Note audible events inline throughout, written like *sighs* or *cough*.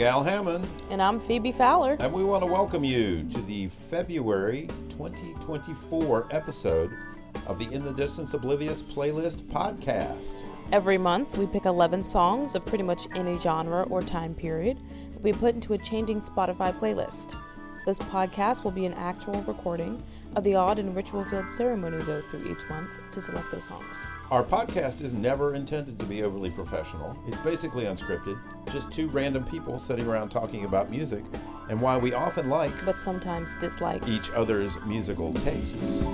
Big Al Hammond, And I'm Phoebe Fowler. and we want to welcome you to the February 2024 episode of the In the Distance Oblivious Playlist podcast. Every month, we pick 11 songs of pretty much any genre or time period that we put into a changing Spotify playlist. This podcast will be an actual recording of the odd and ritual filled ceremony we go through each month to select those songs. Our podcast is never intended to be overly professional. It's basically unscripted, just two random people sitting around talking about music and why we often like But sometimes dislike. each other's musical tastes.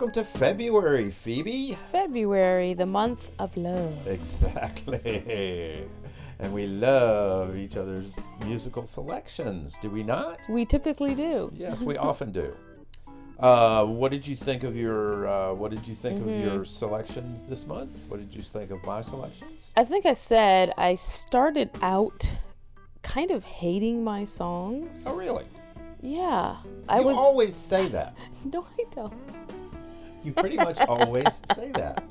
Welcome to February, Phoebe. February, the month of love. Exactly. *laughs* And we love each other's musical selections, do we not? We typically do. Yes, we *laughs* often do. Uh, what did you think of your uh, What did you think of your selections this month? What did you think of my selections? I think I said I started out kind of hating my songs. Oh, really? Yeah. I You was. always say that. *laughs* No, I don't. You pretty much always say that.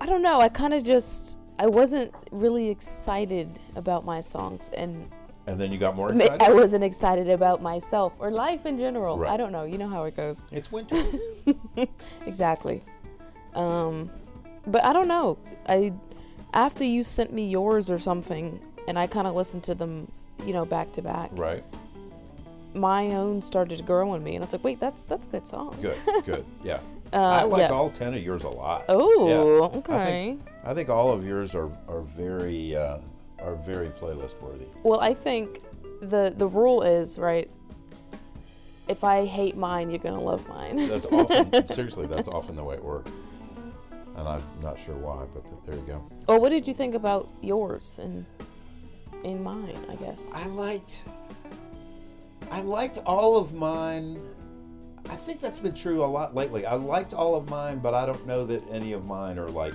I don't know. I kind of just I wasn't really excited about my songs, and And then you got more *laughs* excited. I wasn't excited about myself or life in general. Right. I don't know. You know how it goes. It's winter. *laughs* exactly. Um, but I don't know. I after you sent me yours or something, and I kind of listened to them, you know, back to back. right. My own started to grow on me, and I was like, wait, that's that's a good song. Good. Good. *laughs* Yeah. Uh, I like yeah. all ten of yours a lot. Oh, Yeah. okay. I think, I think all of yours are are very uh, are very playlist worthy. Well, I think the the rule is right. If I hate mine, you're gonna love mine. That's often *laughs* seriously. That's often the way it works. And I'm not sure why, but th- there you go. well, what did you think about yours and in mine? I guess. I liked. I liked all of mine. I think that's been true a lot lately. I liked all of mine, but I don't know that any of mine are like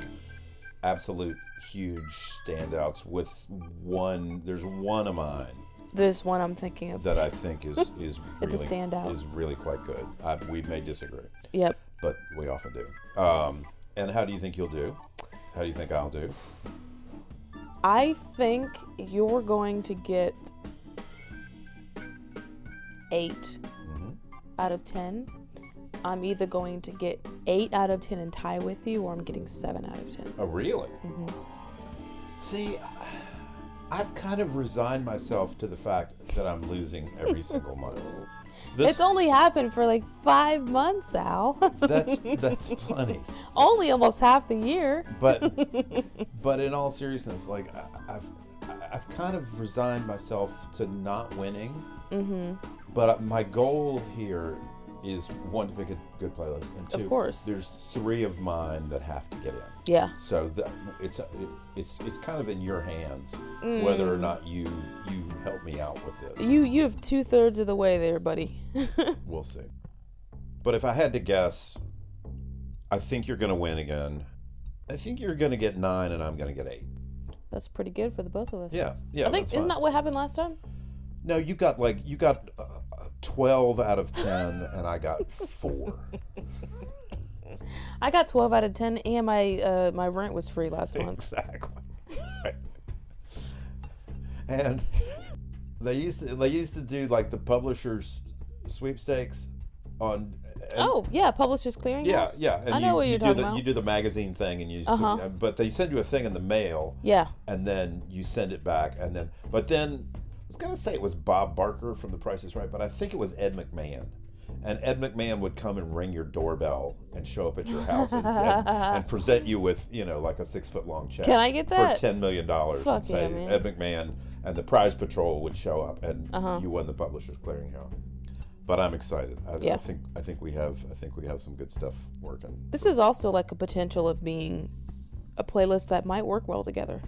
absolute huge standouts. With one, there's one of mine There's one I'm thinking of. that I think is *laughs* is It's a really, standout. Is really quite good. I, we may disagree, Yep. but we often do. Um, and how do you think you'll do? How do you think I'll do? I think you're going to get 8 Mm-hmm. out of ten. I'm either going to get eight out of ten and tie with you, or I'm getting seven out of ten. Oh, really? Mm-hmm. See, I've kind of resigned myself to the fact that I'm losing every *laughs* single month. This, It's only happened for like five months, Al. *laughs* that's that's plenty. only almost half the year. But *laughs* but in all seriousness, like I, I've I've kind of resigned myself to not winning. Mm-hmm. But my goal here is one to pick a good playlist, and two, Of course. there's three of mine that have to get in. Yeah. So that it's it's it's kind of in your hands whether or not you you help me out with this. Mm. You you have two thirds of the way there, buddy. *laughs* We'll see. But if I had to guess, I think you're going to win again. I think you're going to get nine, and I'm going to get eight. That's pretty good for the both of us. Yeah, yeah. I think isn't fine. that what happened last time? No, you got like you got uh, twelve out of ten, and I got four. I got twelve out of ten, and my uh, my rent was free last month. exactly. Right. And they used to they used to do like the publishers sweepstakes on. Oh yeah, Publishers Clearinghouse. Yeah, yeah. And I know you, what you you're do talking the, about. You do the magazine thing, and you. Uh-huh. But they send you a thing in the mail, yeah. and then you send it back, and then. But then I was gonna say it was Bob Barker from The Price Is Right, but I think it was Ed McMahon. And Ed McMahon would come and ring your doorbell and show up at your house and, and, *laughs* and present you with, you know, like a six foot long check. Can I get that? For ten million dollars. Fuck and say yeah, man. Ed McMahon and the Prize Patrol would show up, and Uh-huh. you won the Publishers Clearinghouse. But I'm excited. I, I think I think we have I think we have some good stuff working. This is also like a potential of being a playlist that might work well together.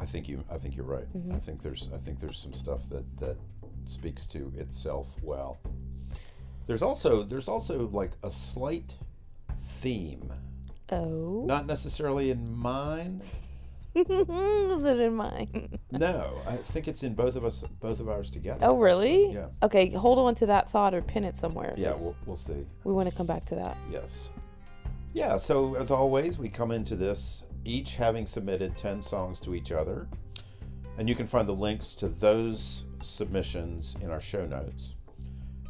I think you. I think you're right. Mm-hmm. I think there's. I think there's some stuff that that speaks to itself well. There's also there's also like a slight theme Oh. Not necessarily in mine. *laughs* Is it in mine? No, I think it's in both of us, both of ours together. Oh, really? Yeah. Okay, hold on to that thought or pin it somewhere. Yeah, we'll, we'll see. we want to come back to that. Yes. Yeah, so as always, we come into this each having submitted 10 songs to each other. And you can find the links to those submissions in our show notes.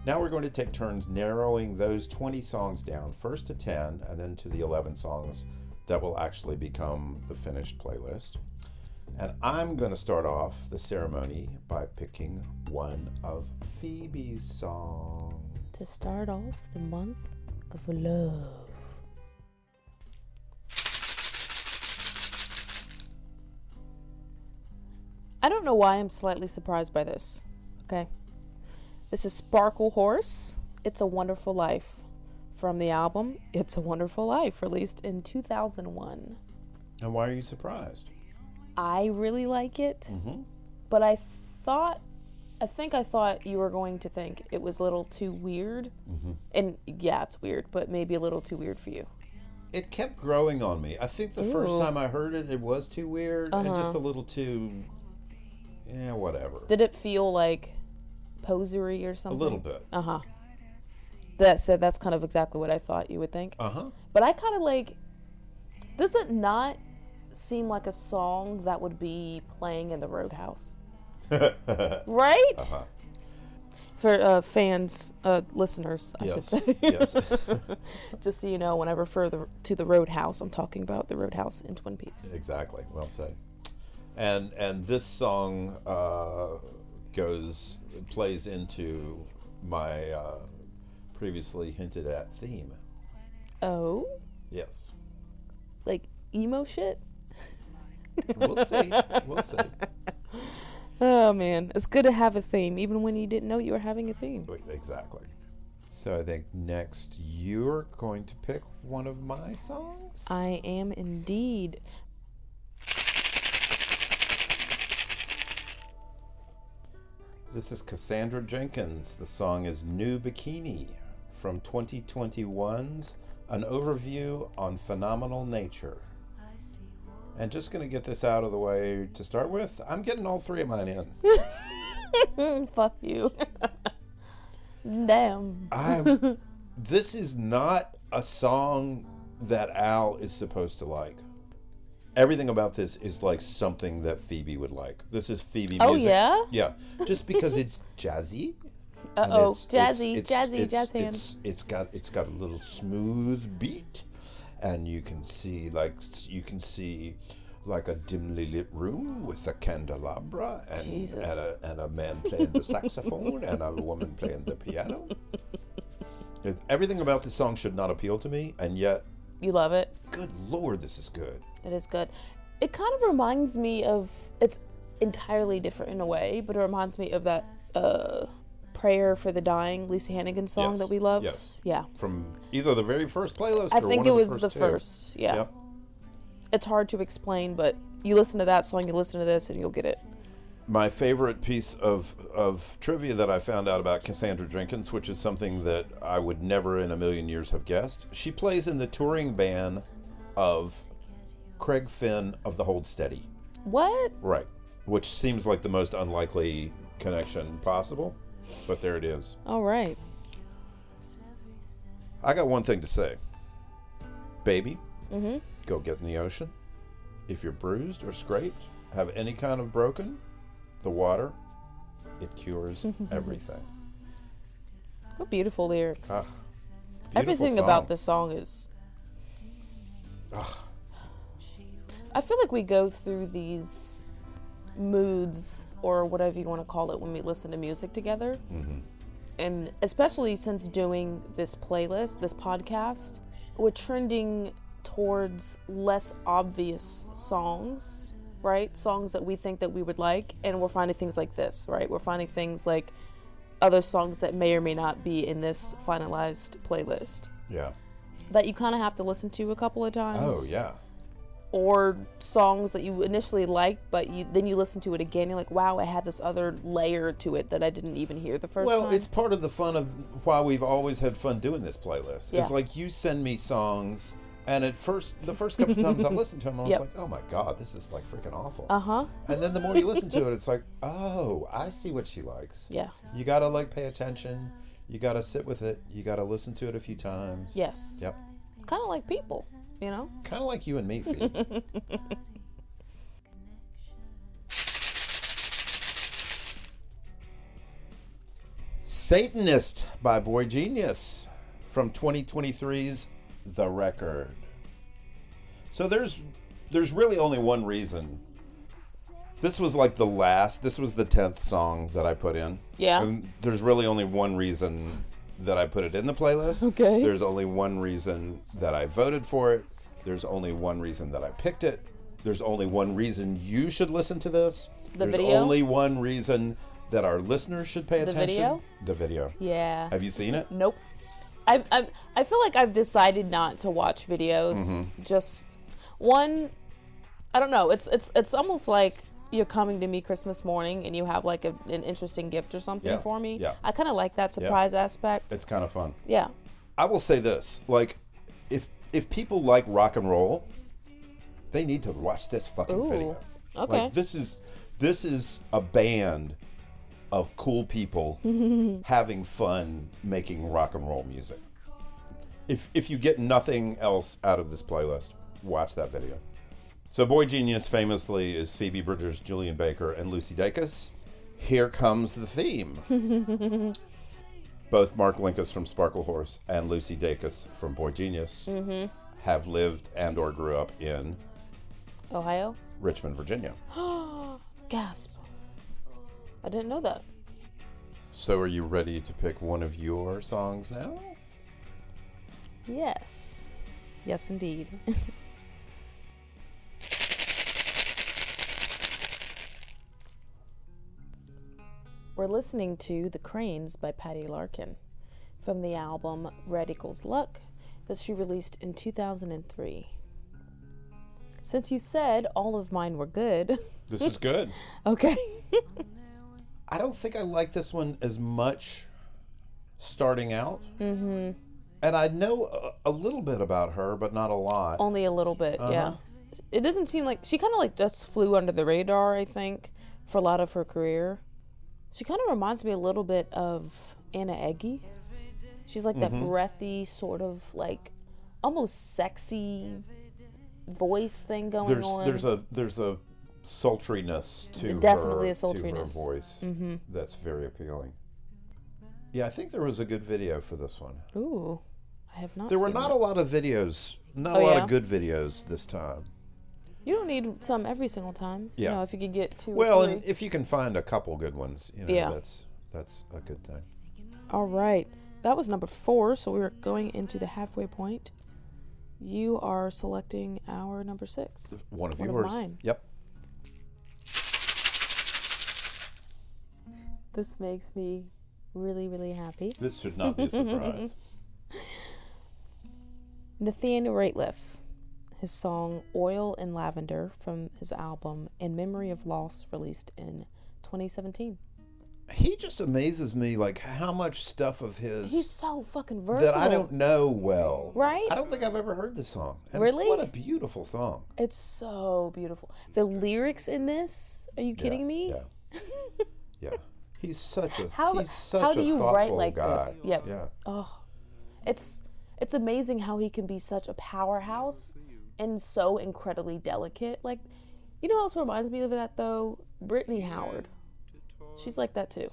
Now we're going to take turns narrowing those 20 songs down, first to 10 and then to the 11 songs that will actually become the finished playlist. And I'm going to start off the ceremony by picking one of Phoebe's songs. To start off the month of love. I don't know why I'm slightly surprised by this. Okay. This is Sparklehorse. It's a Wonderful Life from the album It's a Wonderful Life, released in 2001. And why are you surprised? I really like it, Mm-hmm. but I thought, I think I thought you were going to think it was a little too weird. Mm-hmm. And yeah, it's weird, but maybe a little too weird for you. It kept growing on me. I think the first Ooh. Uh-huh. time I heard it, it was too weird and just a little too, yeah, whatever. Did it feel like posery or something? A little bit. Uh huh. That said, that's kind of exactly what I thought you would think. Uh huh. But I kind of like. Does it not seem like a song that would be playing in the Roadhouse? *laughs* Right? Uh-huh. For uh, fans, uh, listeners, I should Yes. say. yes. *laughs* Just so you know, when I refer the, to the Roadhouse, I'm talking about the Roadhouse in Twin Peaks. exactly. Well said. And and this song uh, goes plays into my uh, previously hinted at theme. Oh, Yes. like emo shit? We'll see. We'll see. *laughs* Oh man, it's good to have a theme, even when you didn't know you were having a theme. Exactly. So I think next you're going to pick one of my songs. I am indeed. This is Cassandra Jenkins. The song is New Bikini from 2021's An Overview on Phenomenal Nature. And just going to get this out of the way to start with, I'm getting all three of mine in. *laughs* Fuck you. Damn. I this is not a song that Al is supposed to like. Everything about this is like something that Phoebe would like. This is Phoebe oh, music. Oh, yeah? Yeah. Just because it's jazzy. It's- it's- Jazzy, it's- jazzy, it's- jazz hands. It's, it's got it's got a little smooth beat, and you can see like you can see like a dimly lit room with a candelabra and and a, and a man playing the saxophone and a woman playing the piano. Everything about this song should not appeal to me, and yet, You love it? good lord, this is good. It is good. It kind of reminds me of. It's entirely different in a way, but it reminds me of that uh, Prayer for the Dying, Lisa Hannigan song Yes. that we love. Yes. Yeah. From either the very first playlist I or think it was the the first. two. first. Yeah. Yep. It's hard to explain, but you listen to that song, you listen to this, and you'll get it. my favorite piece of, of trivia that I found out about Cassandra Jenkins, which is something that I would never in a million years have guessed. She plays in the touring band of Craig Finn of the Hold Steady. What? Right. Which seems like the most unlikely connection possible, but there it is. All right. I got one thing to say. Baby, Mm-hmm. go get in the ocean. If you're bruised or scraped, have any kind of broken, the water, it cures *laughs* everything. What beautiful lyrics. Ah, Everything beautiful about this song is. Ah. I feel like we go through these moods or whatever you want to call it when we listen to music together. Mm-hmm. And especially since doing this playlist, this podcast, we're trending towards less obvious songs, right? Songs that we think that we would like. And we're finding things like this, right? We're finding things like other songs that may or may not be in this finalized playlist Yeah. that you kind of have to listen to a couple of times. Oh yeah. Or songs that you initially liked, but you then you listen to it again. You're like, wow, I had this other layer to it that I didn't even hear the first Well, time. it's part of the fun of why we've always had fun doing this playlist. Yeah. It's like you send me songs And at first, the first couple of times I *laughs* listened to them, I was Yep. like, "Oh my god, this is like freaking awful." Uh huh. and then the more you listen to it, it's *laughs* like, "Oh, I see what she likes." Yeah. You gotta like pay attention. You gotta sit with it. You gotta listen to it a few times. Yes. Yep. Kind of like people, you know? Kind of like you and me, Fee. *laughs* Satanist by boygenius from 2023's The Record. So there's there's really only one reason. This was like the last. This was the tenth song that I put in. Yeah. And there's really only one reason that I put it in the playlist. Okay. There's only one reason that I voted for it. There's only one reason that I picked it. There's only one reason you should listen to this. The There's video? only one reason that our listeners should pay The attention. video? The video. Yeah. Have you seen it? Nope. I I I feel like I've decided not to watch videos. Mm-hmm. Just one. I don't know. It's it's it's almost like you're coming to me Christmas morning and you have like a, an interesting gift or something Yeah, for me. yeah. I kind of like that surprise aspect. It's kind of fun. yeah. I will say this: like, if if people like rock and roll, they need to watch this fucking Ooh, video. okay. Like this is this is a band of cool people *laughs* having fun making rock and roll music. If if you get nothing else out of this playlist, watch that video. So boygenius famously is Phoebe Bridgers, Julien Baker, and Lucy Dacus. Here comes the theme. *laughs* Both Mark Linkous from Sparklehorse and Lucy Dacus from boygenius mm-hmm. have lived and or grew up in Ohio. Richmond, Virginia. *gasps* Gasp. I didn't know that. So are you ready to pick one of your songs now? Yes. Yes, indeed. *laughs* We're listening to The Cranes by Patty Larkin from the album Red Equals Luck that she released in 2003. Since you said all of mine were good, This *laughs* is good. okay. I don't think I like this one as much starting out. Mm-hmm. And I know a, a little bit about her, but not a lot. Only a little bit, yeah. It doesn't seem like she kind of like just flew under the radar, I think, for a lot of her career. She kind of reminds me a little bit of Anna Eggy. She's like that mm-hmm. breathy, sort of like almost sexy voice thing going There's on. there's a there's a sultriness to Definitely her, a to her sultriness. voice mm-hmm. that's very appealing. Yeah, I think there was a good video for this one. Ooh, I have not. There were not that. a lot of videos, not Oh, a lot yeah? of good videos this time. You don't need some every single time. Yeah. You know, if you could get two. Well, and if you can find a couple good ones, you know, Yeah. that's that's a good thing. All right. That was number four, so we are going into the halfway point. You are selecting our number six. One of One of yours. mine. Yep. This makes me really, really happy. This should not be a surprise. *laughs* Nathaniel Rateliff, his song Oil and Lavender from his album In Memory of Loss, released in 2017. he just amazes me, like how much stuff of his He's so fucking versatile. that I don't know well. Right? I don't think I've ever heard this song. And Really? What a beautiful song. It's so beautiful. The lyrics in this, are you kidding Yeah, me? Yeah. *laughs* yeah. He's such a How- he's such how a do you write like guy. this? Yep. Yeah. Oh, it's it's amazing how he can be such a powerhouse and so incredibly delicate. Like, you know, else reminds me of that though? Brittany Howard. She's like that too.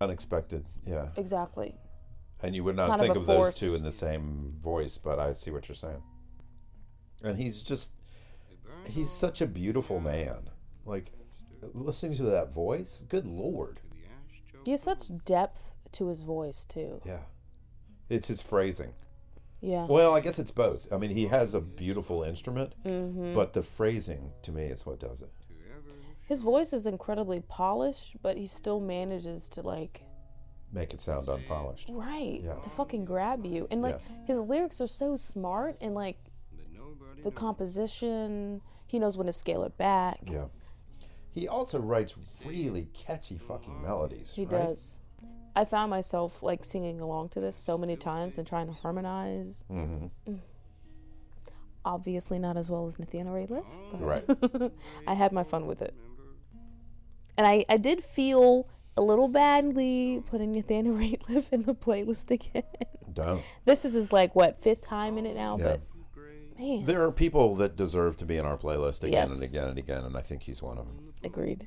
Unexpected. Yeah. Exactly. And you would not Kind think a of, those two in the same voice, but I see what you're saying. And he's just he's such a beautiful man. Like listening to that voice, good lord. He has such depth to his voice too. Yeah. It's his phrasing. Yeah. Well, I guess it's both. I mean, he has a beautiful instrument, Mm-hmm. but the phrasing to me is what does it. His voice is incredibly polished, but he still manages to like Make it sound unpolished. right Yeah. to fucking grab you. And like his lyrics are so smart and like the composition, he knows when to scale it back. Yeah. He also writes really catchy fucking melodies. He right? does. I found myself like singing along to this so many times and trying to harmonize. Mhm. Mm. Obviously, not as well as Nathaniel Rateliff. Right. *laughs* I had my fun with it. And I, I did feel a little badly putting Nathaniel *laughs* Rateliff in the playlist again. Don't. this is his, like, what, fifth time in it now? Yeah. But, man, There are people that deserve to be in our playlist again and again and again, and I think he's one of them. agreed.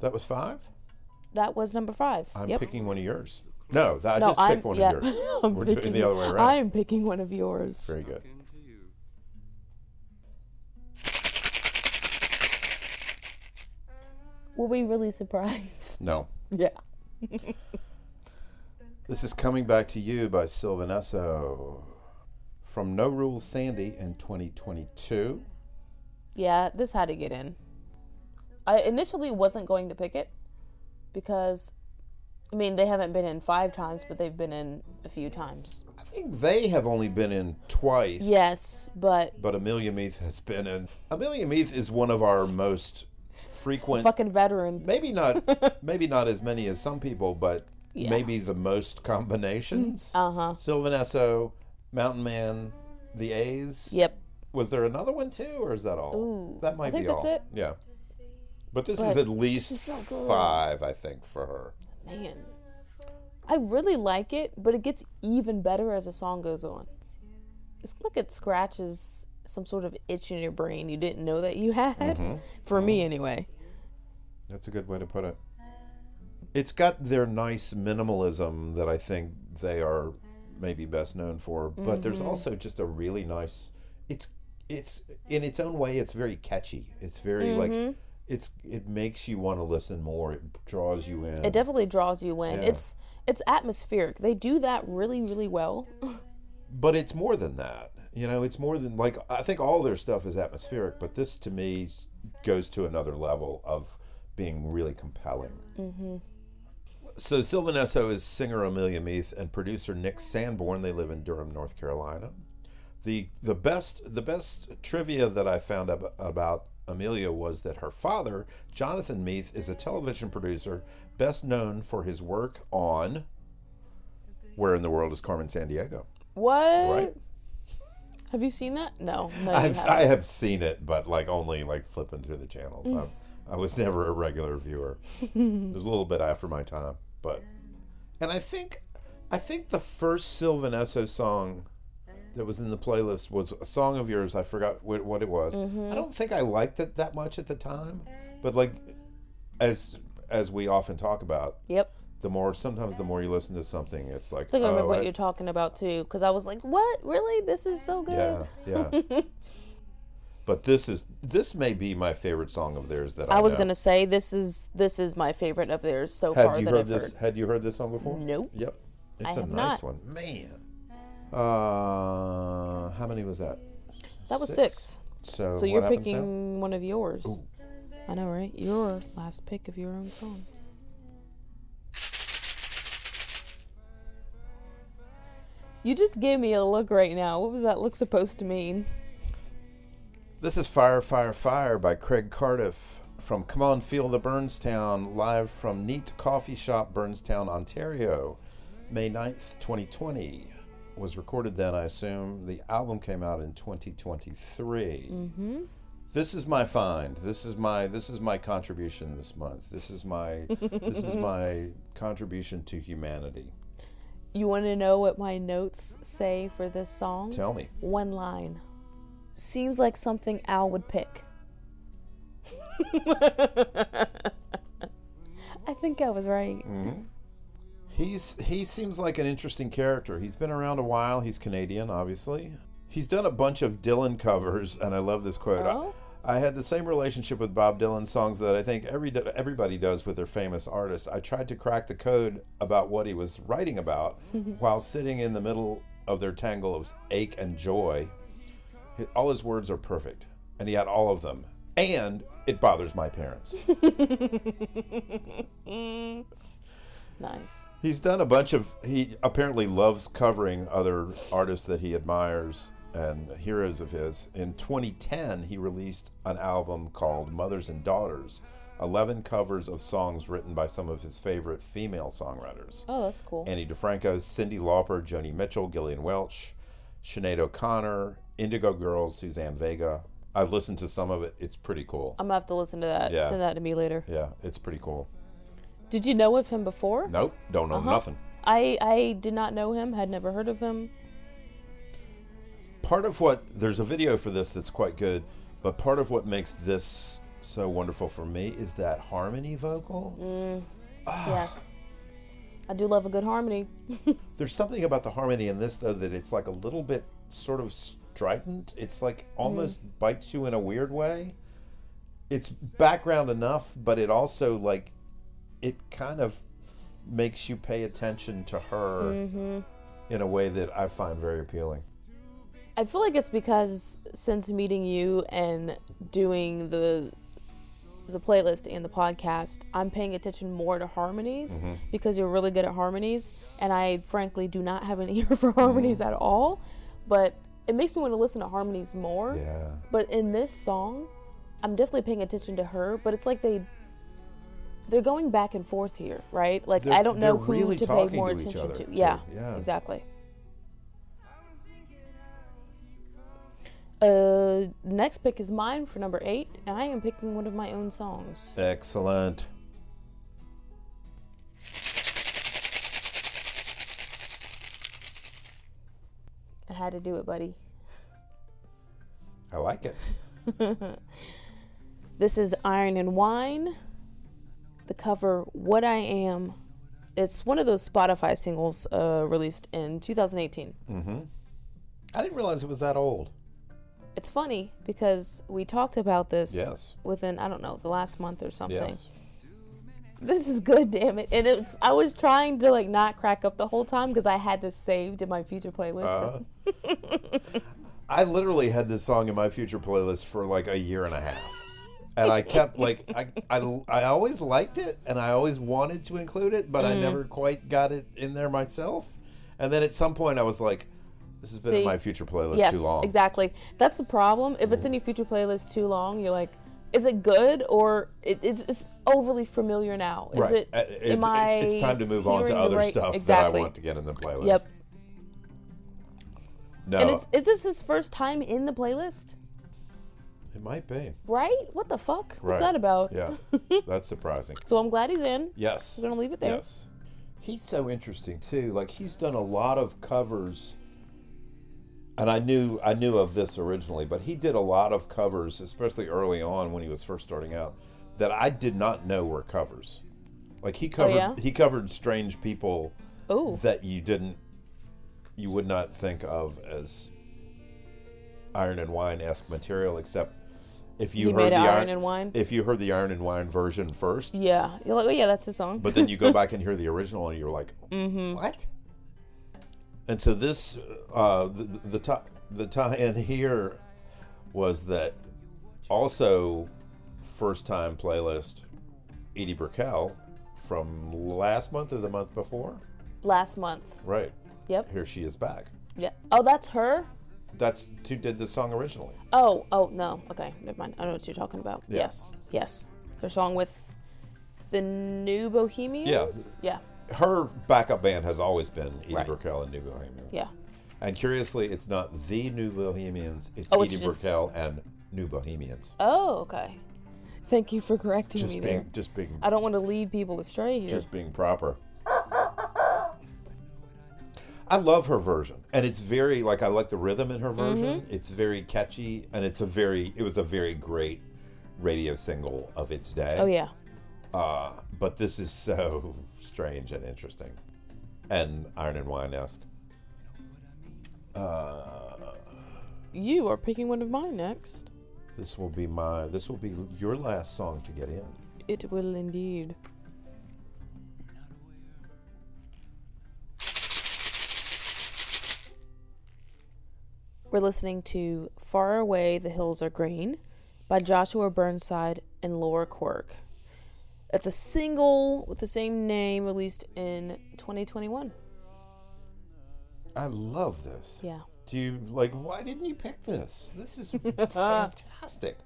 That was five. That was number five. I'm yep. picking one of yours. No, that, I no, just I'm, picked one yeah, of yours. *laughs* I'm We're doing picking- the other way around. I'm picking one of yours. Very good. Were we really surprised? No. *laughs* yeah. *laughs* This is Coming Back to You by Sylvan Esso from No Rules Sandy in 2022. Yeah, this had to get in. I initially wasn't going to pick it because, I mean, they haven't been in five times, but they've been in a few times. I think they have only been in twice. Yes, but But Amelia Meath has been in. Amelia Meath is one of our most frequent. fucking veteran. maybe not *laughs* maybe not as many as some people but Yeah. maybe the most combinations Uh huh. sylvan esso mountain man the a's Yep. was there another one too or is that all Ooh, that might I think be that's all it. yeah but this But is at least is so five i think for her Man, I really like it, but it gets even better as the song goes on. It's like it scratches some sort of itch in your brain you didn't know that you had. Mm-hmm. For me, anyway. that's a good way to put it it's got their nice minimalism that i think they are maybe best known for but Mm-hmm. there's also just a really nice it's it's in its own way it's very catchy it's very Mm-hmm. like it's it makes you want to listen more it draws you mm. in It definitely draws you in. Yeah. It's it's atmospheric. They do that really, really well. *laughs* but it's more than that you know it's more than like i think all their stuff is atmospheric but this to me goes to another level of being really compelling mm-hmm. so sylvan esso is singer amelia meath and producer nick sanborn they live in durham north carolina the the best the best trivia that i found ab- about amelia was that her father jonathan meath is a television producer best known for his work on where in the world is carmen Sandiego? What? Right. Have you seen that? No, no, I've. I have seen it, but like only like flipping through the channels. Mm. I, I was never a regular viewer. it was a little bit after my time, but and I think I think the first Sylvan Esso song that was in the playlist was a song of yours. I forgot what, what it was. Mm-hmm. I don't think I liked it that much at the time, but like as as we often talk about, Yep. the more sometimes the more you listen to something, it's like I think I remember oh, what you're talking about too, because I was like, "What? Really? This is so good." Yeah, yeah. *laughs* but this is this may be my favorite song of theirs that I, I was know. gonna say this is this is my favorite of theirs so far Had you that heard I've this? heard. Had you heard this song before? Nope. Yep. It's I a nice not. one, man. Uh, how many was that? That was six. So, So you're happens now? picking one of yours. I know, right? Your last pick of your own song. You just gave me a look right now. What was that look supposed to mean? This is Fire, Fire, Fire by Craig Cardiff from Come On Feel the Burnstown, live from Neat Coffee Shop, Burnstown, Ontario, May 9th, 2020. Was recorded then, I assume. The album came out in 2023. Mm-hmm. This is my find. This is my this is my contribution this month. This is my this is *laughs* my contribution to humanity. You want to know what my notes say for this song? Tell me. One line. Seems like something Al would pick. *laughs* I think I was right. He's he seems like an interesting character. He's been around a while. He's Canadian, obviously. He's done a bunch of Dylan covers, and I love this quote. I- Oh? I, had the same relationship with Bob Dylan songs that I think every everybody does with their famous artists. I tried to crack the code about what he was writing about *laughs* while sitting in the middle of their tangle of ache and joy. All his words are perfect, and he had all of them. And it bothers my parents. *laughs* Nice. He's done a bunch of. He apparently loves covering other artists that he admires and heroes of his. In 2010, he released an album called Mothers and Daughters 11 covers of songs written by some of his favorite female songwriters Oh, that's cool. Ani DiFranco, Cyndi Lauper, Joni Mitchell, Gillian Welch, Sinead O'Connor, Indigo Girls, Suzanne Vega. I've listened to some of it. It's pretty cool. I'm gonna have to listen to that. Yeah. Send that to me later. Yeah, it's pretty cool. Did you know of him before? Nope, don't know Uh-huh. nothing. I I did not know him. Had never heard of him. Part of what there's a video for this that's quite good, but part of what makes this so wonderful for me is that harmony vocal. Mm. Ah. Yes. I do love a good harmony. *laughs* There's something about the harmony in this though that it's like a little bit sort of strident. It's like almost bites you in a weird way. It's background enough, but it also like it kind of makes you pay attention to her mm-hmm. in a way that I find very appealing. I feel like it's because since meeting you and doing the the playlist and the podcast, I'm paying attention more to harmonies mm-hmm. because you're really good at harmonies, and I frankly do not have an *laughs* ear for harmonies mm. at all. But it makes me want to listen to harmonies more. Yeah. But in this song, I'm definitely paying attention to her. But it's like they they're going back and forth here, right? Like They're- I don't know who really to pay more to attention other, to. too. Yeah, Yeah. exactly. Uh, next pick is mine for number eight, and I am picking one of my own songs. Excellent. I had to do it, buddy. I like it. *laughs* This is Iron and Wine. The cover, What I Am. It's one of those Spotify singles uh, released in 2018. I didn't realize it was that old. It's funny because we talked about this Yes. within, I don't know, the last month or something. Yes. This is good, damn it. And it's I was trying to like not crack up the whole time because I had this saved in my future playlist. Uh, *laughs* I literally had this song in my future playlist for like a year and a half. And I kept like I, I, I always liked it and I always wanted to include it, but I Mm. never quite got it in there myself. And then at some point I was like, this has been in my future playlist yes, too long. exactly. That's the problem. If it's in your future playlist too long, you're like, is it good or it, it's, it's overly familiar now? Is Right. it? Uh, it's, am I it's time to move on to other right- stuff exactly. that I want to get in the playlist. Yep. No, And is, is this his first time in the playlist? It might be. Right? What the fuck? What's that about? Yeah. *laughs* That's surprising. So I'm glad he's in. Yes. We're gonna leave it there. Yes. He's so interesting too. Like he's done a lot of covers and I knew I knew of this originally, but he did a lot of covers, especially early on when he was first starting out, that I did not know were covers. Like he oh, covered Oh, yeah? he covered strange people Oh. that you didn't you would not think of as iron and wine esque material except if you He heard the Iron and Wine? if you heard the iron and wine version first Yeah. You're like, oh yeah, that's the song. but then you go *laughs* back and hear the original, and you're like, Mm-hmm. "What?" And so this, uh, the the tie the tie-in here was that also first time playlist Edie Brickell from last month or the month before, Last month. right? Yep. Here she is back. Yeah. Oh, that's her. That's who did the song originally. Oh, oh no. Okay, never mind. I know what you're talking about. Yeah. Yes, yes. Her song with the New Bohemians. Yes. Yeah. Her backup band has always been Edie Right. Brickell and New Bohemians. Yeah. And curiously, it's not the New Bohemians; it's Oh, it's Edie just- Brickell and New Bohemians. Oh, okay. Thank you for correcting Just me being, there. just being, I don't want to lead people astray here. just being proper. I love her version, and it's very like I like the rhythm in her version. Mm-hmm. It's very catchy, and it's a very it was a very great radio single of its day. oh yeah. Uh, but this is so *laughs* strange and interesting, and Iron and Wine esque. Uh, You are picking one of mine next. this will be my this will be your last song to get in. It will indeed. We're listening to Far Away the Hills Are Green by Joshua Burnside and Laura Quirk. It's a single with the same name released in 2021. I love this. Yeah. Do you like? Why didn't you pick this? This is *laughs* fantastic.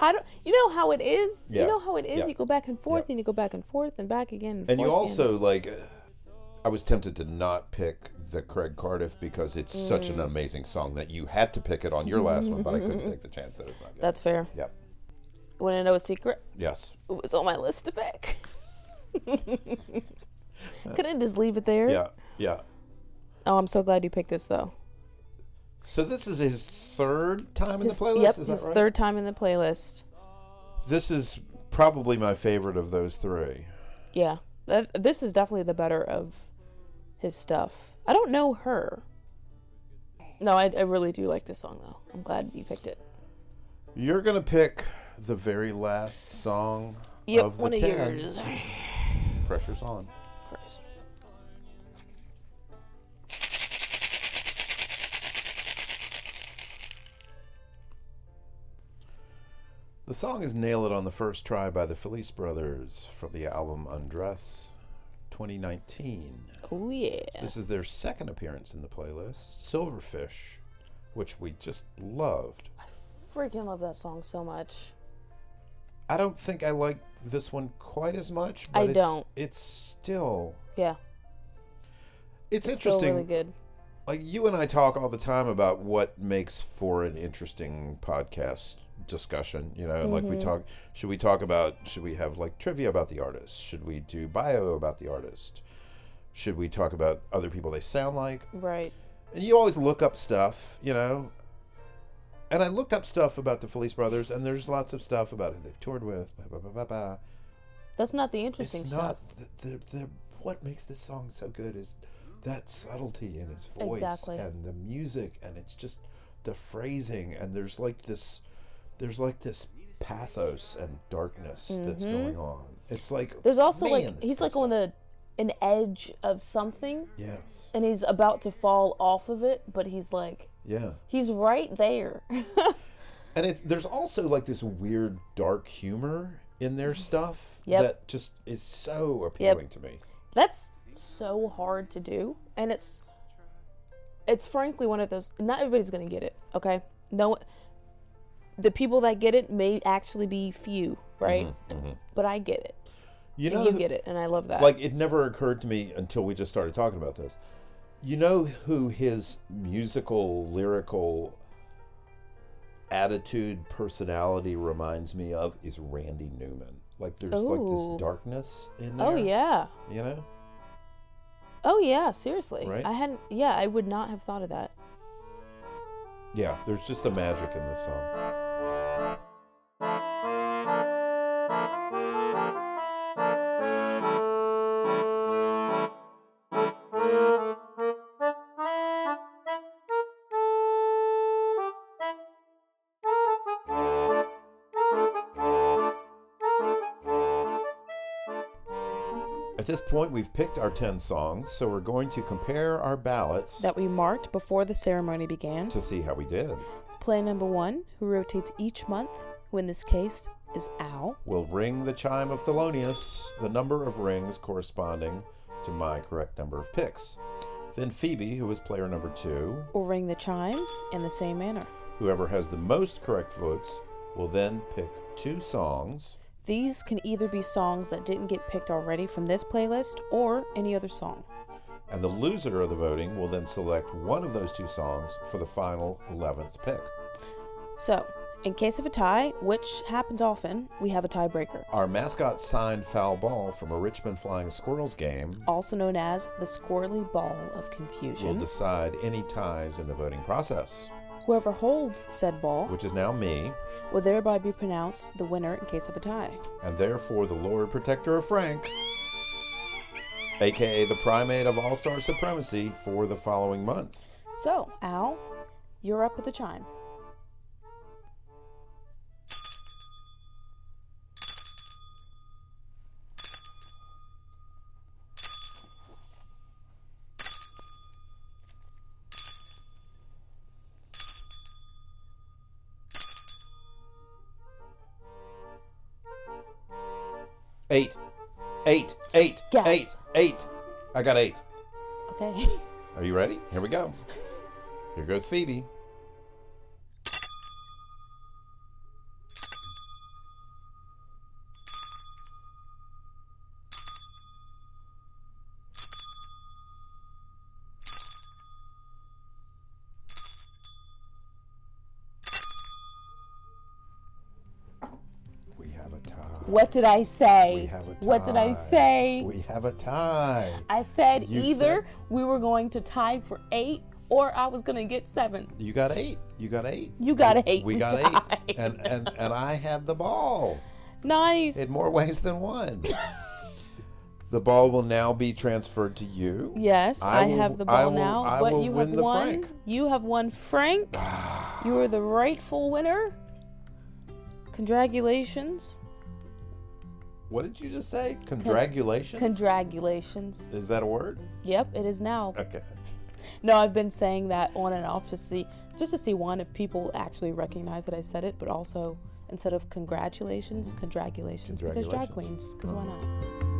I don't you know how it is? Yeah. You know how it is? Yeah. You go back and forth Yeah. and you go back and forth and back again. And, And you also like, uh, I was tempted to not pick the Craig Cardiff because it's such Mm. an amazing song that you had to pick it on your last one, but I couldn't *laughs* take the chance that it's not good. That's fair. Yep. Want to know a secret? Yes. It was on my list to pick. *laughs* Couldn't just leave it there. Yeah. Yeah. Oh, I'm so glad you picked this though. So this is his third time in the playlist. yep, is his right? third time in the playlist. This is probably my favorite of those three. Yeah, that, this is definitely the better of his stuff. I don't know her. No, I, I really do like this song though. I'm glad you picked it. You're gonna pick the very last song Yep, of the one of 10. yours. Pressure's on. Christ. The song is Nail It on the First Try by the Felice Brothers from the album Undress 2019. Oh yeah. This is their second appearance in the playlist, Silverfish, which we just loved. I freaking love that song so much. I don't think I like this one quite as much, but I it's, don't. it's still Yeah, it's, it's interesting. really good. like you and I talk all the time about what makes for an interesting podcast discussion. You know, like we Mhm. talk. Should we talk about? Should we have like trivia about the artist? Should we do bio about the artist? Should we talk about other people they sound like? Right. And you always look up stuff, you know. And I looked up stuff about the Felice Brothers, and there's lots of stuff about who they've toured with. Blah, blah, blah, blah, blah. That's not the interesting It's stuff. not the, the, the what makes this song so good is that subtlety in his voice Exactly. and the music and it's just the phrasing and there's like this there's like this pathos and darkness that's Mhm. going on. It's like There's also man, like he's like on the an edge of something yes and he's about to fall off of it, but he's like yeah he's right there. *laughs* and it's there's also like this weird dark humor in their stuff Yep. that just is so appealing to me. That's so hard to do, and it's it's frankly one of those. Not everybody's gonna get it. Okay, no, the people that get it may actually be few, right? Mm-hmm, mm-hmm. But I get it, You know you get it, and I love that. like it never occurred to me until we just started talking about this you know who his musical lyrical attitude personality reminds me of is randy newman like there's like this darkness in oh, there oh yeah, you know oh yeah. Seriously, Right? I hadn't. Yeah, I would not have thought of that. yeah there's just a magic in this song point, we've picked our 10 songs, so we're going to compare our ballots That we marked before the ceremony began. to see how we did. Play number one, who rotates each month, who in this case is Al. We'll ring the chime of Thelonious, the number of rings corresponding to my correct number of picks. Then Phoebe, who is player number two. will ring the chime in the same manner. Whoever has the most correct votes will then pick two songs. These can either be songs that didn't get picked already from this playlist or any other song. And the loser of the voting will then select one of those two songs for the final 11th pick. So, in case of a tie, which happens often, we have a tiebreaker, Our mascot signed foul ball from a Richmond Flying Squirrels game also known as the squirrely ball of Confusion, will decide any ties in the voting process, Whoever holds said ball which is now me, will thereby be pronounced the winner in case of a tie. and therefore the Lord Protector of Frank, aka the primate of All Star Supremacy for the following month. So, Al, you're up at the chime. eight, eight, eight, eight, eight. I got eight. Okay. *laughs* Are you ready? Here we go. Here goes Phoebe. We have a tie. What did I say? We have a What did I say? We have a tie. I said You either said- we were going to tie for eight or I was going to get seven. You got eight. You got eight. You got eight. We We got tied. eight. And and and I had the ball Nice. in more ways than one. *laughs* the ball will now be transferred to you. Yes, I I, will- have the ball will- now, I but you have won. Frank. You have won Frank. *sighs* you are the rightful winner. Congratulations. What did you just say? Congratulations. Congratulations. Is that a word? Yep, it is now. Okay. No, I've been saying that on and off to see just to see one if people actually recognize that I said it, but also instead of congratulations, congratulations, because drag queens, because mm-hmm. why not?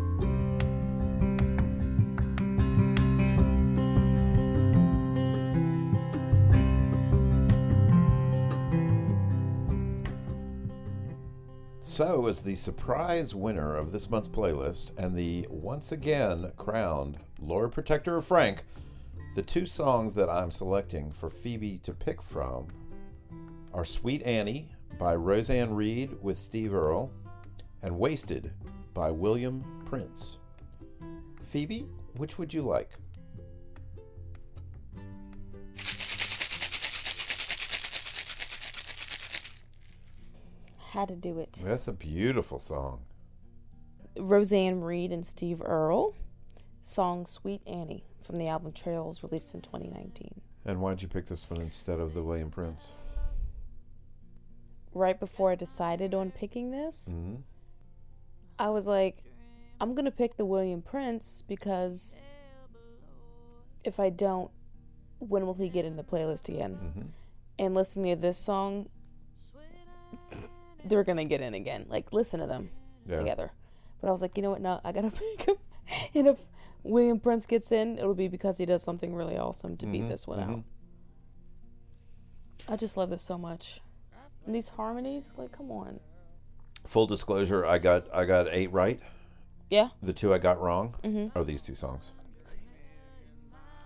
So, as the surprise winner of this month's playlist and the once again crowned Lord Protector of Frank, the two songs that I'm selecting for Phoebe to pick from are Sweet Annie by Roseanne Reid with Steve Earle and Wasted by William Prince. Phoebe, which would you like? Had to do it. That's a beautiful song. Roseanne Reid and Steve Earle, song "Sweet Annie" from the album Trails, released in 2019. And why'd you pick this one instead of the William Prince? Right before I decided on picking this, hmm I was like, I'm gonna pick the William Prince because if I don't, when will he get in the playlist again? hmm And listening to this song, they're gonna get in again. Like, listen to them Yeah. together. But I was like, you know what? No, I gotta *laughs* pick him. And if William Prince gets in, it'll be because he does something really awesome to beat Mhm, this one out. mhm. I just love this so much. And these harmonies, like, come on. Full disclosure, I got I got eight right. Yeah. The two I got wrong hmm are these two songs.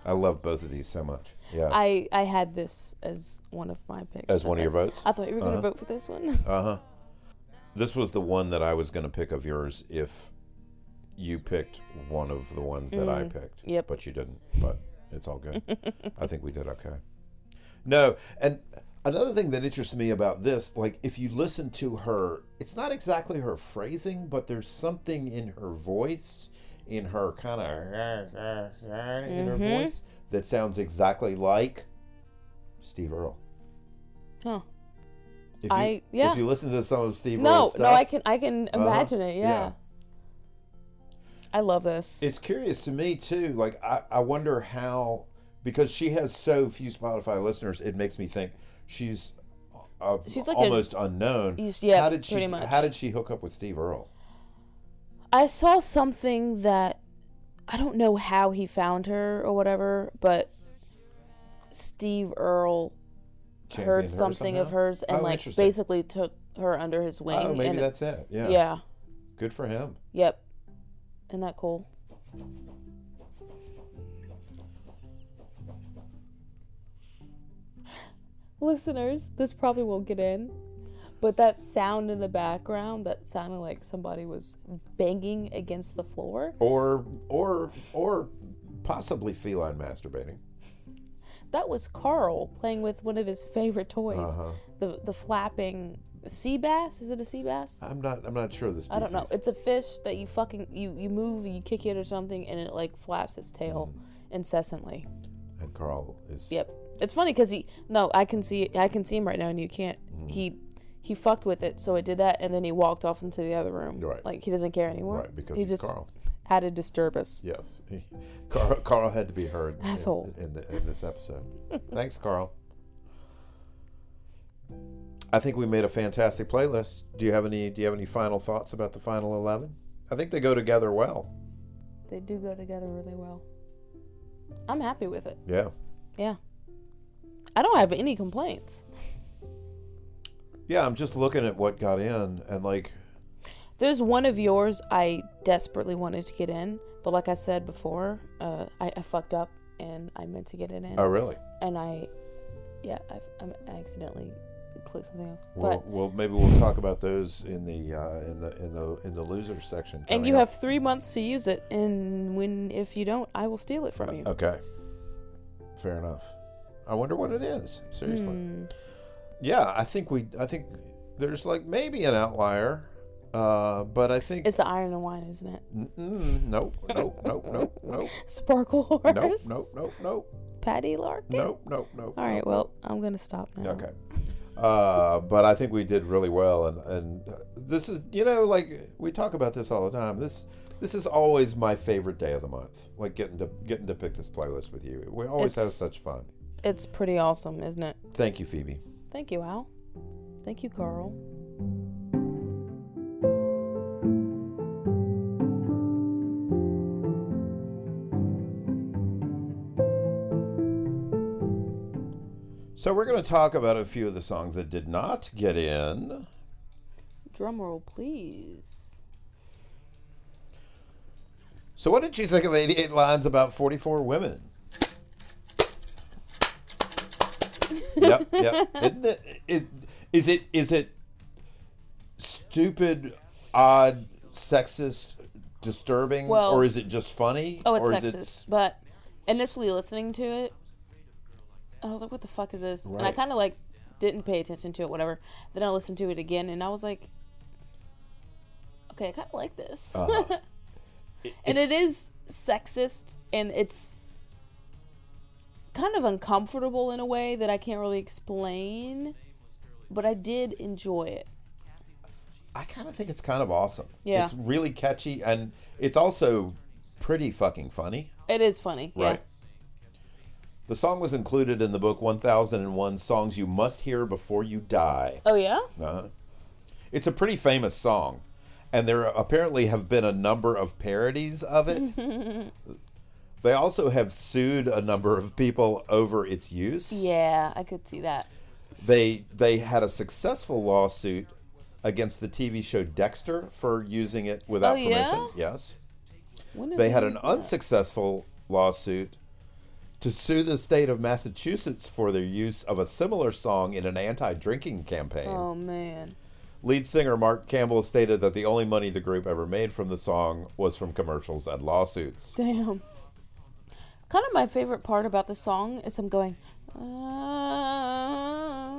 I love both of these so much. Yeah. I I had this as one of my picks. As one of your votes? I thought you were gonna Uh-huh. vote for this one. *laughs* Uh huh. This was the one that I was going to pick of yours if you picked one of the ones that I Mm, picked. yep. But you didn't. But it's all good. *laughs* I think we did okay. No, and another thing that interests me about this, like if you listen to her, it's not exactly her phrasing, but there's something in her voice, in her kind of in her Mhm. voice that sounds exactly like Steve Earle. Huh. If you, I- yeah. If you listen to some of Steve No, Earle's stuff, no, I can I can Uh-huh, imagine it. Yeah. yeah. I love this. It's curious to me too. Like I, I wonder how because she has so few Spotify listeners, it makes me think she's uh, She's like a- almost unknown. She's- yeah, how did she? pretty much. How did she hook up with Steve Earle? I saw something that I don't know how he found her or whatever, but Steve Earle Championed heard her something of hers and Oh, like basically took her under his wing. Oh, maybe and that's it. Yeah. yeah, Good for him. yep. Isn't that cool? *gasps* Listeners, this probably won't get in, but that sound in the background that sounded like somebody was banging against the floor. Or or or possibly feline masturbating. That was Carl playing with one of his favorite toys, Uh-huh. the the flapping sea bass. Is it a sea bass? I'm not. I'm not sure species. I don't know. It's a fish that you fucking you you move, you kick it or something, and it like flaps its tail Mm. incessantly. and Carl is. Yep. It's funny because he no, I can see I can see him right now, and you can't. Mm. He he fucked with it, so it did that, and then he walked off into the other room. Right. Like he doesn't care anymore. Right, because he he's just Carl. had to disturb us. Yes, he, Carl, Carl had to be heard in- Asshole. in, the, in this episode. Thanks, Carl. I think we made a fantastic playlist. Do you have any? Do you have any final thoughts about the final eleven? I think they go together well. They do go together really well. I'm happy with it. Yeah, Yeah. I don't have any complaints. Yeah. I'm just looking at what got in, and like, There's one of yours I desperately wanted to get in, but like I said before, uh, I, I fucked up and I meant to get it in, oh really? and I, yeah, I, I accidentally clicked something else. Well, but well, maybe we'll talk about those in the uh, in the in the in the loser section. and you up. have three months to use it, and when if you don't, I will steal it from you. Okay. Fair enough. I wonder what it is. Seriously. Hmm. Yeah, I think we. I think there's like maybe an outlier, uh, but I think It's the iron and wine, isn't it? Mm-mm, nope, nope, nope, nope, nope, *laughs* Sparklehorse. nope, nope, nope, nope, Patty Larkin. nope, nope, nope. All right. nope, Well, I'm gonna stop now. Okay. Uh, but I think we did really well, and and uh, this is you know like we talk about this all the time. This this is always my favorite day of the month. Like getting to getting to pick this playlist with you. We always have It's- such fun. It's pretty awesome, isn't it? Thank you, Phoebe. Thank you, Al. Thank you, Carl. So we're going to talk about a few of the songs that did not get in. Drum roll, please. So what did you think of 88 lines about 44 women? Yep, yep. Isn't it, is, it is it stupid, odd, sexist, disturbing, Well- or is it just funny? Oh, it's or sexist. Is it, But initially listening to it, I was like, "What the fuck is this?" And I kind of like didn't pay attention to it, whatever. Then I listened to it again, and I was like, "Okay, I kind of like this." Uh-huh. *laughs* and it is sexist, and it's kind of uncomfortable in a way that I can't really explain. But I did enjoy it. I kind of think it's kind of awesome. Yeah. It's really catchy, and it's also pretty fucking funny. It is funny, yeah. Right. The song was included in the book 1001 Songs You Must Hear Before You Die. Oh yeah. Uh-huh. It's a pretty famous song, and there apparently have been a number of parodies of it. *laughs* they also have sued a number of people over its use. Yeah, I could see that. They they had a successful lawsuit against the TV show Dexter for using it without Oh, yeah? permission. Yes. They had an unsuccessful lawsuit to sue the state of Massachusetts for their use of a similar song in an anti-drinking campaign. Oh man. Lead singer Marc Campbell stated that the only money the group ever made from the song was from commercials and lawsuits. Damn. Kind of my favorite part about the song is him going. "Ah."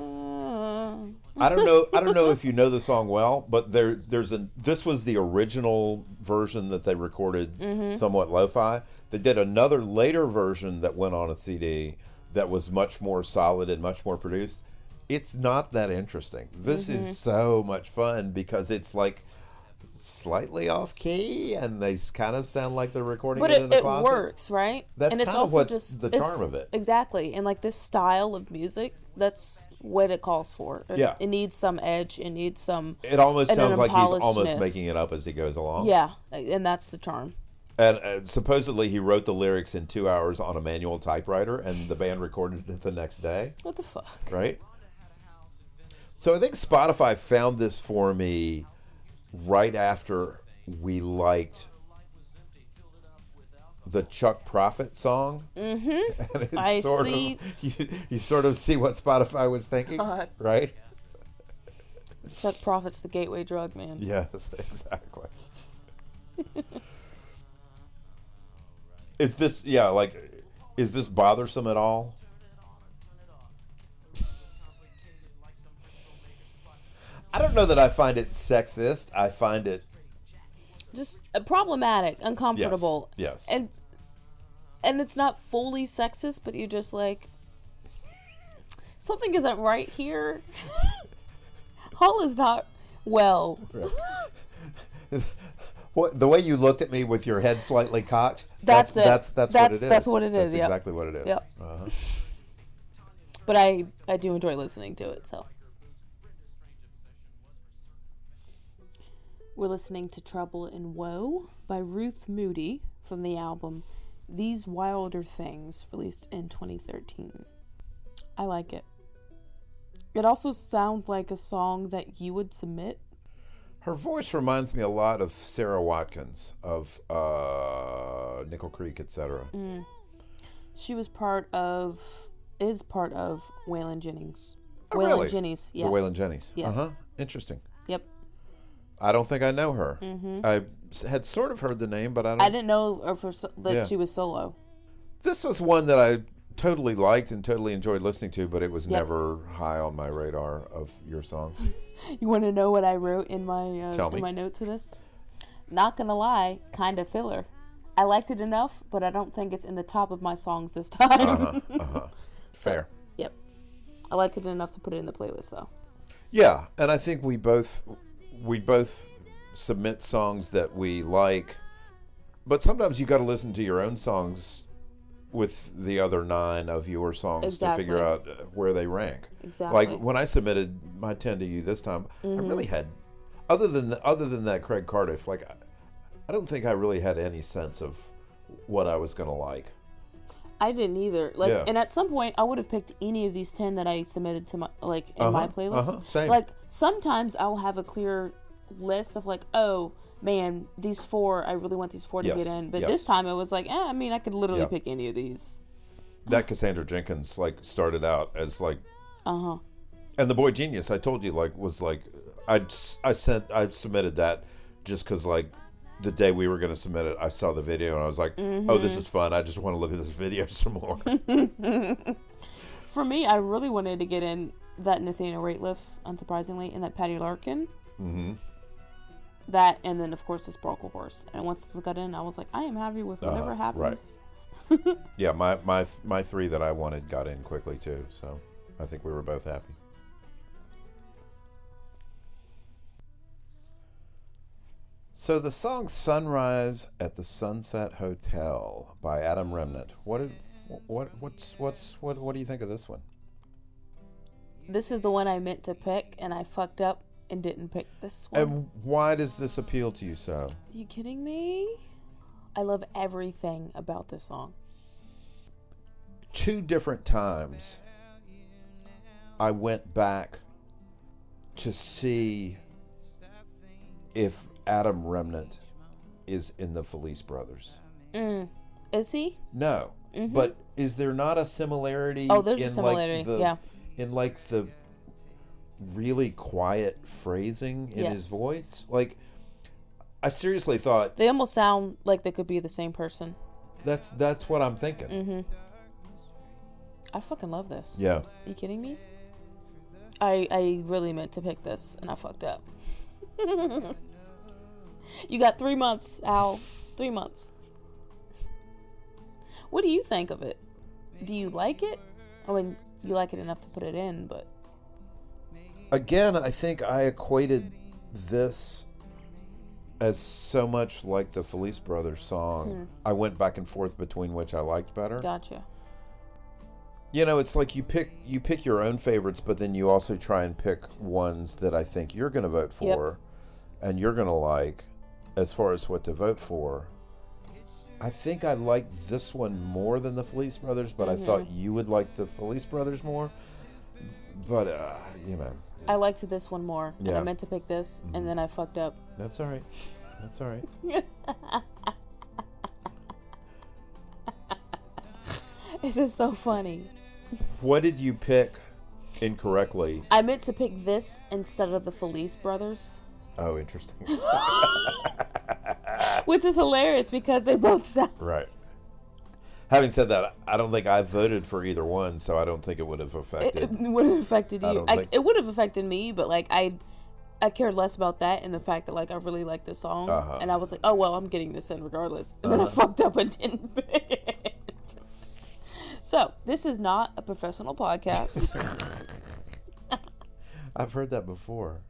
I don't know. I don't know if you know the song well, but there, there's a. This was the original version that they recorded, Mm-hmm. somewhat lo-fi. They did another later version that went on a CD that was much more solid and much more produced. It's not that interesting. This Mm-hmm. is so much fun because it's like slightly off key, and they kind of sound like they're recording But it, in it, the it closet. works, right? That's and it's kind of also what's just the charm of it. Exactly. And like this style of music, that's what it calls for. It, Yeah. It needs some edge. It needs some. It almost sounds like he's almost making it up as he goes along. Yeah. And that's the charm. And uh, supposedly he wrote the lyrics in two hours on a manual typewriter, and the band recorded it the next day, What the fuck? right? So I think Spotify found this for me right after we liked the Chuck Prophet song. Mm-hmm. *laughs* And it's I sort see. Of, *laughs* you, you sort of see what Spotify was thinking, God. right? Chuck Prophet's the gateway drug, man. Yes, *laughs* exactly. is this yeah like is this bothersome at all? I don't know that I find it sexist. I find it Just uh, problematic, uncomfortable. yes. yes. And and it's not fully sexist, but you're just like something isn't right here. *laughs* Hull is not well. *laughs* what, the way you looked at me with your head slightly cocked. That's it. That's that's, what it is. that's what it is, That's yep. exactly what it is. Yep. Uh-huh. But I I do enjoy listening to it, so. We're listening to Trouble and Woe by Ruth Moody from the album These Wilder Things, released in 2013. I like it. It also sounds like a song that you would submit. Her voice reminds me a lot of Sara Watkins of uh, Nickel Creek, etc. She was part of, is part of Wailin' Jennys' Oh, Waylon really? Jennings. Yeah. The Wailin' Jennys. Yes. Uh huh. Interesting. Yep. I don't think I know her. I had sort of heard the name, but I don't. Mm-hmm. I didn't know her for so- that Yeah. she was solo. This was one that I totally liked and totally enjoyed listening to, but it was Yep. never high on my radar of your songs. *laughs* You want to know what I wrote in my uh, Tell me. in my notes for this? Not gonna lie, kind of filler. I liked it enough, but I don't think it's in the top of my songs this *laughs* time. Uh-huh. Uh-huh. *laughs* Fair. yep. I liked it enough to put it in the playlist though. Yeah, and I think we both we both submit songs that we like, but sometimes you got to listen to your own songs with the other nine of your songs to figure out uh, where they rank. Exactly. Mm-hmm. Like when I submitted my ten to you this time, I really had other than other than that Craig Cardiff, like I, I don't think I really had any sense of what I was gonna like. I didn't either. Like, Yeah. and at some point, I would have picked any of these ten that I submitted to my like in my Uh-huh, playlist. uh-huh, same. Like sometimes I'll have a clear list of like, oh man, these four, I really want these four to Yes, get in. But yes. this time it was like, eh, I mean, I could literally Yeah. pick any of these. That Cassandra Jenkins like started out as like Uh huh. And the boygenius, I told you, like, was like, I I sent, I submitted that just because, like, the day we were going to submit it, I saw the video and I was like, oh, this is fun. I just want to look at this video *laughs* some more. *laughs* For me, I really wanted to get in that Nathaniel Rateliff, unsurprisingly, and that Patty Larkin. hmm That and then of course the Sparklehorse. And once this got in, I was like, I am happy with whatever Uh-huh, right. happens. *laughs* Yeah, my, my my three that I wanted got in quickly too. So I think we were both happy. So the song "Sunrise at the Sunset Hotel" by Adam Remnant. What did, what what's what's what what do you think of this one? This is the one I meant to pick, and I fucked up and didn't pick this one. And why does this appeal to you so? you kidding me? I love everything about this song. Two different times I went back to see if Adam Remnant is in the Felice Brothers. Mm. Is he? No. But is there not a similarity Oh, there's a in similarity, like the yeah. In like the really quiet phrasing in his voice? Like I seriously thought They almost sound like they could be the same person. that's that's what I'm thinking. Mm-hmm. I fucking love this. Yeah. Are you kidding me? I I really meant to pick this and I fucked up. *laughs* you got three months, Al. Three months. What do you think of it? Do you like it? I mean, you like it enough to put it in, but again, I think I equated this as so much like the Felice Brothers song. Hmm. I went back and forth between which I liked better. gotcha. You know, it's like you pick you pick your own favorites, but then you also try and pick ones that I think you're going to vote Yep. for and you're going to like as far as what to vote for. I think I like this one more than the Felice Brothers, but I thought you would like the Felice Brothers more. But uh, you know, I liked this one more. Yeah. Mm-hmm. I meant to pick this, and then I fucked up. that's all right. That's all right. *laughs* This is so funny. What did you pick incorrectly? I meant to pick this instead of the Felice brothers, Oh, interesting. *laughs* which is hilarious because they both sound. right. Having said that, I don't think I voted for either one, so I don't think it would have affected. it would have affected I you. don't I, think- it would have affected me, but like I, I cared less about that and the fact that like I really like this song, Uh-huh. and I was like, oh well, I'm getting this in regardless, and then I fucked up and *laughs* didn't pick it. So this is not a professional podcast. *laughs* I've heard that before.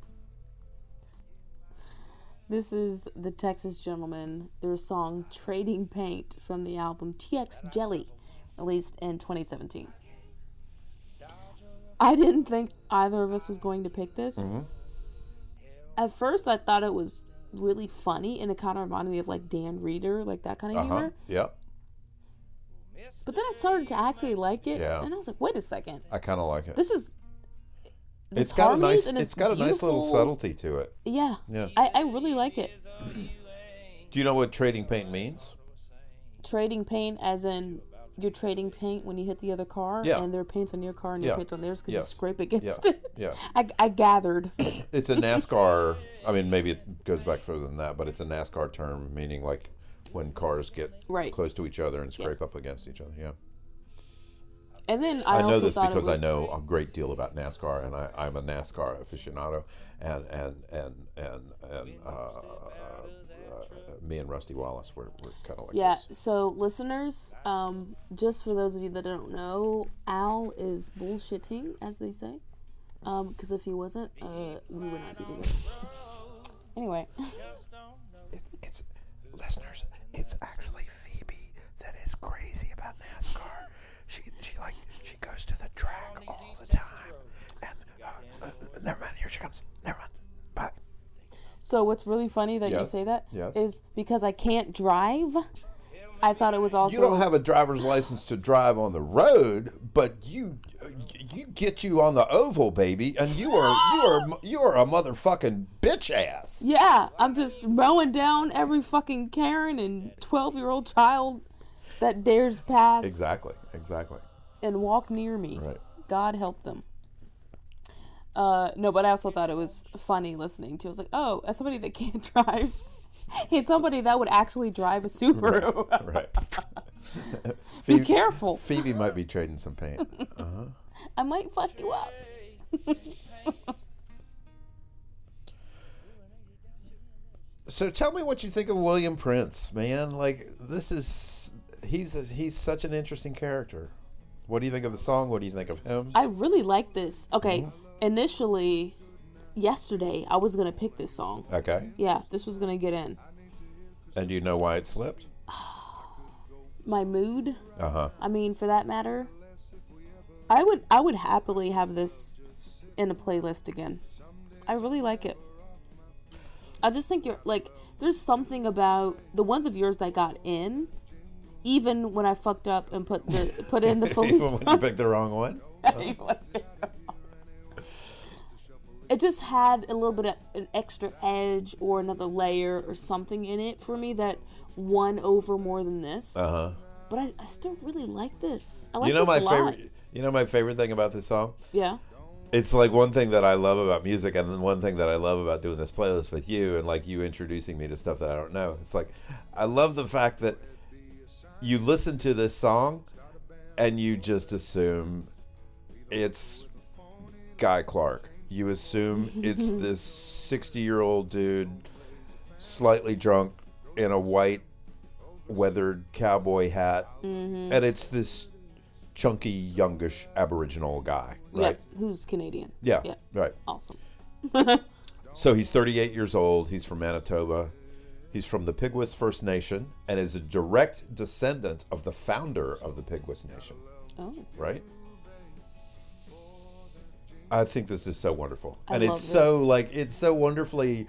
This is the Texas Gentlemen, their song Trading Paint from the album TX Jelly, released in 2017. I didn't think either of us was going to pick this. Mm-hmm. At first, I thought it was really funny and it kind of reminded me of like Dan Reeder, like that kind of Uh huh. humor. Yep. But then I started to actually like it, Yeah. and I was like, wait a second. I kind of like it. This is. It's got a nice. it's got a nice little subtlety to it. Yeah. Yeah. I, I really like it. Do you know what trading paint means? Trading paint, as in you're trading paint when you hit the other car, Yeah. and their paint's on your car and your Yeah. paint's on theirs because Yes. you scrape against Yeah. it. Yeah. I, I gathered. *coughs* It's a NASCAR. I mean, maybe it goes back further than that, but it's a NASCAR term meaning like when cars get Right. close to each other and scrape up against each other. Yeah. And then I, I, know also this thought it because I know a great deal about NASCAR, and I, I'm a NASCAR aficionado, and and and and and uh, uh, me and Rusty Wallace were, were kind of like Yeah, this. so listeners, um, just for those of you that don't know, Al is bullshitting, as they say. Because if he wasn't, uh, we would not be together. *laughs* anyway, It, it's listeners. It's actually Phoebe that is crazy about NASCAR. She she like she goes to the track all the time, and uh, uh, never mind. Here she comes. Never mind. Bye. so what's really funny that you Yes, say that is yes. because I can't drive. I thought it was also You don't have a driver's license to drive on the road, but you you get you on the oval, baby, and you are you are *laughs* you are a motherfucking bitch ass. Yeah, I'm just mowing down every fucking Karen and 12 year old child that dares pass Exactly, exactly. And walk near me. Right. God help them. Uh, no, but I also thought it was funny listening to. I was like, oh, as somebody that can't *laughs* drive, it's somebody that would actually drive a Subaru. Right. *laughs* Be Phoebe, careful. Phoebe might be trading some paint. I might fuck you up. So tell me what you think of William Prince, man. Like this is he's a, he's such an interesting character. What do you think of the song? What do you think of him? I really like this. Okay, Mm-hmm. initially, yesterday, I was going to pick this song. Okay. Yeah, this was going to get in. And do you know why it slipped? *sighs* My mood, Uh huh. I mean, for that matter, I would I would happily have this in a playlist again. I really like it. I just think you're like there's something about the ones of yours that got in, even when I fucked up and put the put in the *laughs* police. Even when you picked the wrong one. *laughs* it just had a little bit of an extra edge or another layer or something in it for me that won over more than this. Uh huh. But I, I still really like this. I like You know this my favorite. You know my favorite thing about this song. Yeah. It's like one thing that I love about music, and then one thing that I love about doing this playlist with you, and like you introducing me to stuff that I don't know. It's like I love the fact that you listen to this song, and you just assume it's Guy Clark. You assume *laughs* it's this sixty-year-old dude, slightly drunk, in a white, weathered cowboy hat, mm-hmm. and it's this chunky, youngish Aboriginal guy, right? Yeah, who's Canadian. Yeah, Yeah. right. Awesome. *laughs* So he's 38 years old. He's from Manitoba. He's from the Peguis First Nation and is a direct descendant of the founder of the Peguis Nation, Oh. right? I think this is so wonderful. I and it's so like it's so wonderfully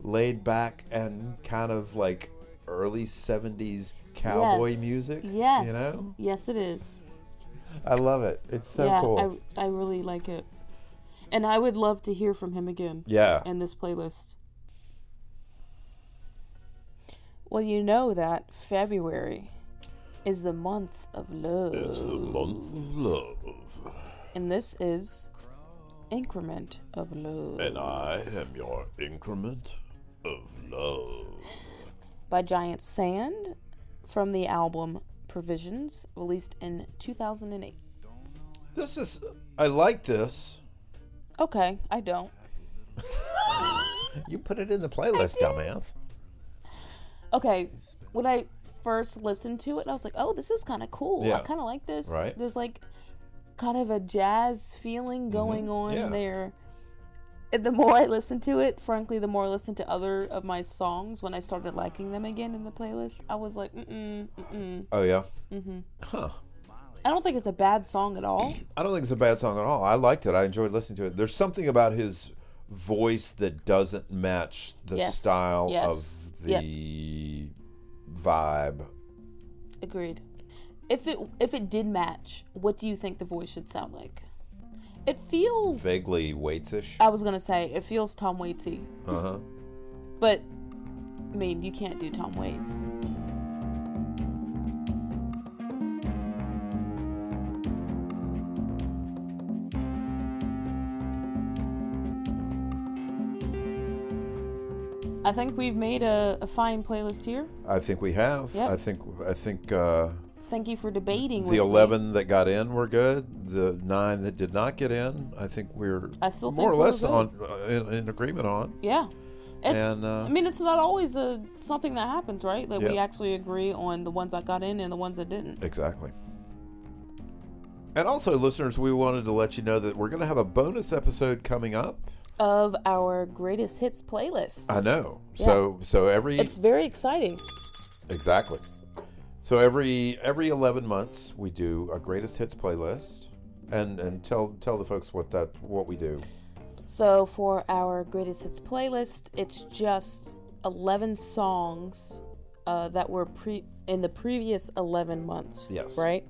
laid back and kind of like early 70s cowboy Yes. music, Yes. you know? Yes, it is. I love it. It's so yeah, cool. I, I really like it. And I would love to hear from him again yeah. in this playlist. Well, you know that February is the month of love. It's the month of love. And this is Increment of Love And I am your increment of love. by Giant Sand from the album Provisions, released in 2008. This is. I like this. Okay, I don't. *laughs* You put it in the playlist, dumbass. Okay, when I first listened to it, I was like, "Oh, this is kind of cool. I kind of like this." Right. There's like kind of a jazz feeling going on Mm-hmm. Yeah. there. And the more I listened to it, frankly, the more I listened to other of my songs when I started liking them again in the playlist, I was like, "Mm-mm, mm-mm." Oh yeah. Mm-hmm. Huh. I don't think it's a bad song at all. I don't think it's a bad song at all. I liked it. I enjoyed listening to it. There's something about his voice that doesn't match the Yes. style Yes. of the vibe. Agreed. If it if it did match, what do you think the voice should sound like? It feels. Vaguely Waits-ish. I was gonna say it feels Tom Waitsy, Uh huh. but I mean you can't do Tom Waits. I think we've made a, a fine playlist here. I think we have. Yep. I think I think uh, Thank you for debating. with the me. eleven that got in were good. The nine that did not get in, I think we're I still more or less on uh, in, in agreement on. Yeah. It's, And, uh, I mean, it's not always a something that happens, right? That we Yeah. actually agree on the ones that got in and the ones that didn't. Exactly. And also, listeners, we wanted to let you know that we're going to have a bonus episode coming up. Of our greatest hits playlist. I know. So so every it's very exciting. exactly. So every every 11 months we do a greatest hits playlist and and tell tell the folks what that what we do. So for our greatest hits playlist, it's just 11 songs uh, that were pre in the previous 11 months. Yes. Right?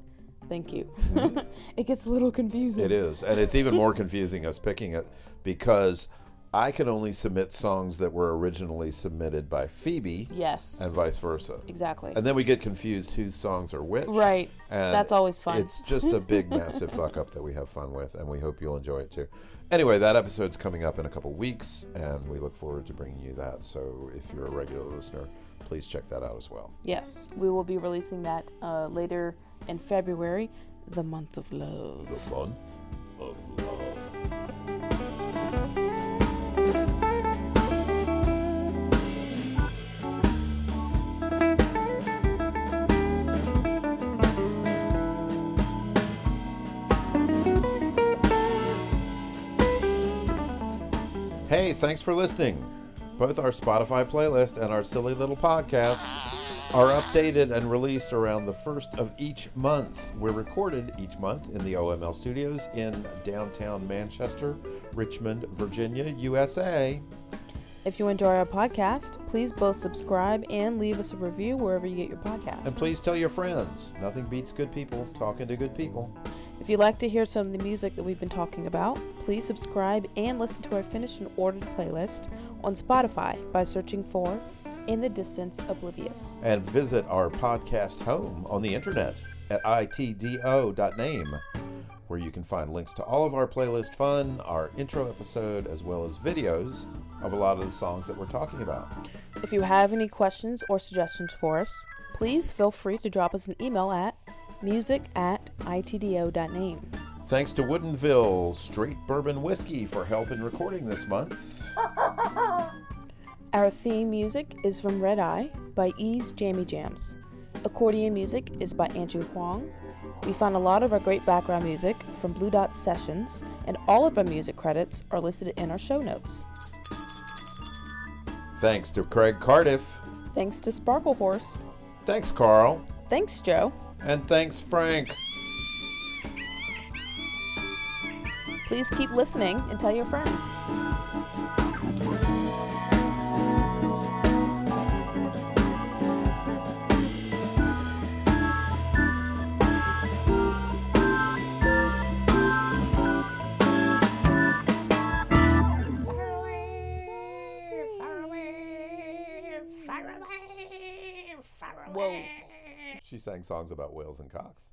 Thank you. *laughs* it gets a little confusing. It is. And it's even more confusing us picking it because I can only submit songs that were originally submitted by Phoebe Yes. and vice versa. exactly. And then we get confused whose songs are which. right. And That's always fun. It's just a big, massive fuck up that we have fun with, and we hope you'll enjoy it too. Anyway, that episode's coming up in a couple weeks, and we look forward to bringing you that. So if you're a regular listener, please check that out as well. Yes, we will be releasing that uh, later in February, the month of love. The month of love. Hey, thanks for listening. Both our Spotify playlist and our silly little podcast are updated and released around the first of each month. We're recorded each month in the OML studios in downtown Manchester, Richmond, Virginia, USA. If you enjoy our podcast, please both subscribe and leave us a review wherever you get your podcast. And please tell your friends. Nothing beats good people talking to good people. If you'd like to hear some of the music that we've been talking about, please subscribe and listen to our finished and ordered playlist on Spotify by searching for In the Distance Oblivious. And visit our podcast home on the internet at itdo.name, where you can find links to all of our playlist fun, our intro episode, as well as videos of a lot of the songs that we're talking about. If you have any questions or suggestions for us, please feel free to drop us an email at music at itdo.name. Thanks to Woodinville Straight Bourbon Whiskey for help in recording this month. *laughs* Our theme music is from Red Eye by E's Jammy Jams. Accordion music is by Andrew Huang. We found a lot of our great background music from Blue Dot Sessions, and all of our music credits are listed in our show notes. Thanks to Craig Cardiff. Thanks to Sparklehorse. Thanks, Carl. Thanks, Joe. And thanks, Frank. Please keep listening and tell your friends. Whoa. She sang songs about whales and cocks.